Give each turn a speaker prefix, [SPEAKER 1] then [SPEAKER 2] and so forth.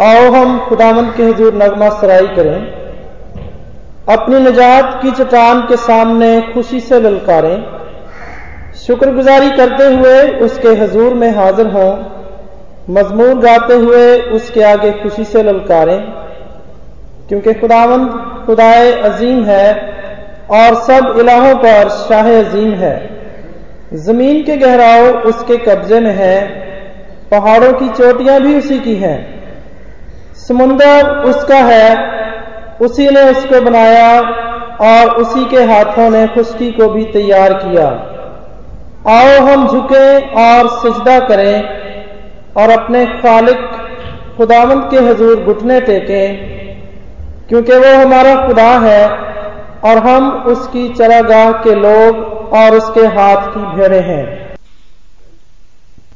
[SPEAKER 1] आओ हम खुदावंत के हजूर नगमा सराई करें। अपनी निजात की चट्टान के सामने खुशी से ललकारें। शुक्रगुजारी करते हुए उसके हजूर में हाजिर हों। मजमूर गाते हुए उसके आगे खुशी से ललकारें। क्योंकि खुदावंद खुदाए अजीम है और सब इलाहों पर शाह अजीम है। ज़मीन के गहराव उसके कब्जे में है, पहाड़ों की चोटियाँ भी उसी की हैं। समुंदर उसका है, उसी ने उसको बनाया और उसी के हाथों ने खुश्की को भी तैयार किया। आओ हम झुके और सजदा करें और अपने खालिक खुदावंत के हजूर घुटने टेकें, क्योंकि वो हमारा खुदा है और हम उसकी चरागाह के लोग और उसके हाथ की भेड़े हैं।